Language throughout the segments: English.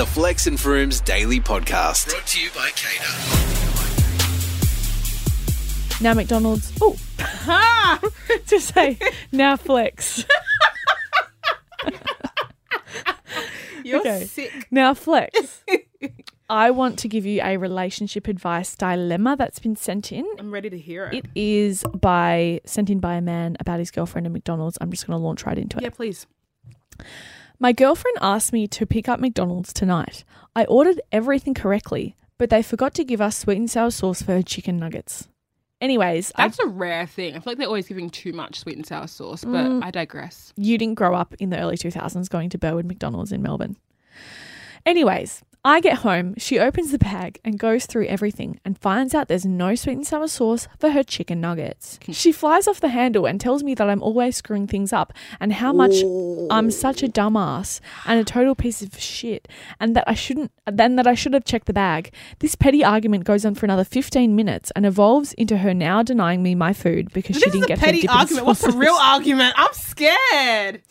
the Flex and Frooms Daily Podcast. Brought to you by KIIS. Now McDonald's. Oh, to say now Flex. You're Okay. sick. Now Flex. I want to give you a relationship advice dilemma that's been sent in. I'm ready to hear it. It is by sent in by a man about his girlfriend at McDonald's. I'm just going to launch right into it. yeah, please. My girlfriend asked me to pick up McDonald's tonight. I ordered everything correctly, but they forgot to give us sweet and sour sauce for her chicken nuggets. Anyways, That's a rare thing. I feel like they're always giving too much sweet and sour sauce, but Mm. I digress. you didn't grow up in the early 2000s going to Burwood McDonald's in Melbourne. Anyways, I get home, she opens the bag and goes through everything and finds out there's no sweet and sour sauce for her chicken nuggets. Hmm. She flies off the handle and tells me that I'm always screwing things up and how much I'm such a dumbass and a total piece of shit and that I shouldn't then that I should have checked the bag. This petty argument goes on for another 15 minutes and evolves into her now denying me my food because she This didn't get her petty dipping argument. What's the real argument? I'm scared.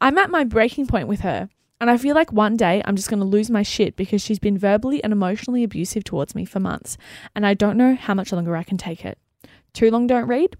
I'm at my breaking point with her, and I feel like one day I'm just going to lose my shit because she's been verbally and emotionally abusive towards me for months, and I don't know how much longer I can take it. Too long don't read?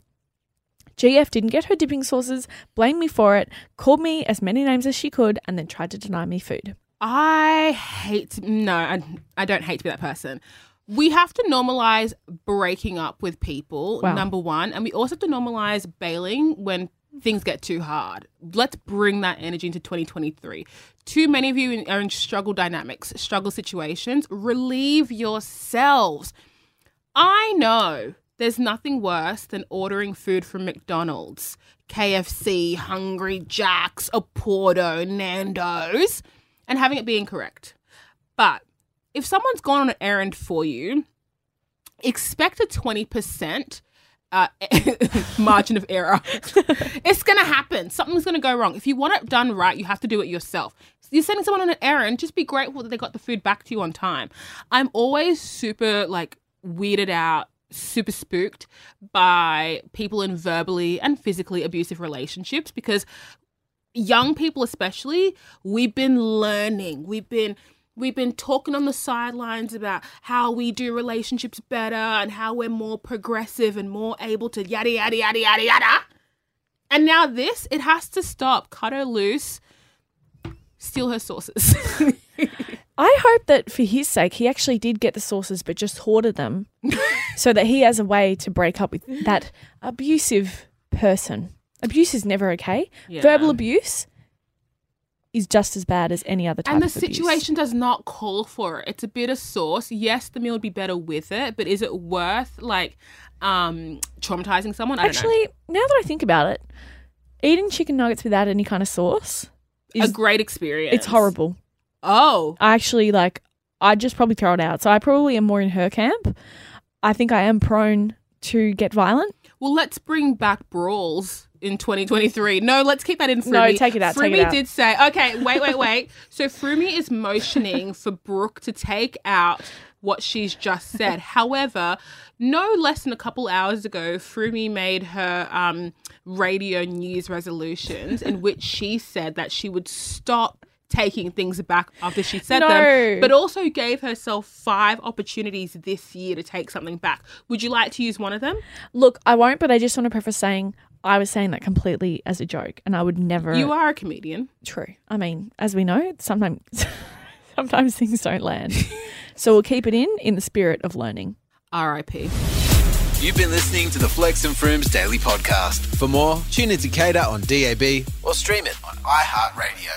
GF didn't get her dipping sauces, blamed me for it, called me as many names as she could, and then tried to deny me food. I hate no, I, I don't hate to be that person. We have to normalize breaking up with people, Wow. number one, and we also have to normalize bailing when things get too hard. Let's bring that energy into 2023. Too many of you are in struggle dynamics, struggle situations. Relieve yourselves. I know there's nothing worse than ordering food from McDonald's, KFC, Hungry Jack's, Oporto, Nando's, and having it be incorrect. But if someone's gone on an errand for you, expect a 20% uh, margin of error. it's going to happen. Something's going to go wrong. If you want it done right, you have to do it yourself. You're sending someone on an errand, just be grateful that they got the food back to you on time. I'm always super like weirded out, super spooked by people in verbally and physically abusive relationships because young people especially we've been learning we've been we've been talking on the sidelines about how we do relationships better and how we're more progressive and more able to yada yada yada yada yada and now this it has to stop cut her loose steal her sauces I hope that for his sake, he actually did get the sauces, but just hoarded them so that he has a way to break up with that abusive person. Abuse is never okay. Yeah. Verbal abuse is just as bad as any other type and the situation does not call for it. It's a bit of sauce. Yes the meal would be better with it but is it worth like um traumatizing someone? I don't know. Actually, now that I think about it, eating chicken nuggets without any kind of sauce is a great experience. it's horrible. oh. I actually like I'd just probably throw it out. So I probably am more in her camp. I think I am prone to get violent. Well, let's bring back brawls in 2023. No, let's keep that in Frumi. No, take it out, Frumi it out. did say, okay, wait, wait, wait. so Frumi is motioning for Brooke to take out what she's just said. However, no less than a couple hours ago, Frumi made her um, radio news resolutions in which she said that she would stop taking things back after she said No. them, but also gave herself five opportunities this year to take something back. Would you like to use one of them? Look, I won't, but I just want to preface saying I was saying that completely as a joke and I would never You are a comedian. true. I mean, as we know, sometimes sometimes things don't land. so we'll keep it in in the spirit of learning. R.I.P. You've been listening to the Flex and Frooms Daily Podcast. For more, tune into KIIS on DAB or stream it on iHeartRadio.